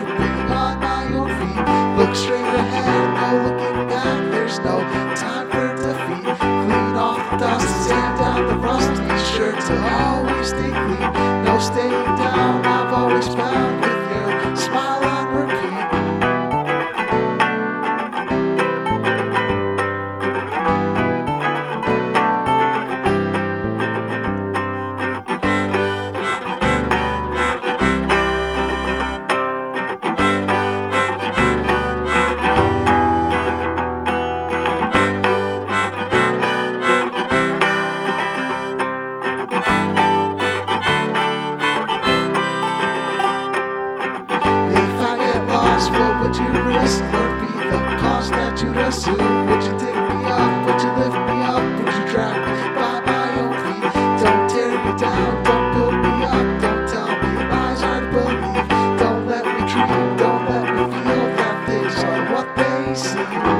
everything on your feet. Look straight ahead, no looking back. There's no time for defeat. Clean off the dust, sand down the rust. Be sure to always stay. No staying down. I've always found. Would you risk and be the cause that you assume? Would you take me up? Would you lift me up? Would you drag me by my own feet? Don't tear me down, don't build me up, don't tell me lies I believe. Don't let me dream, don't let me feel that this is what they seem.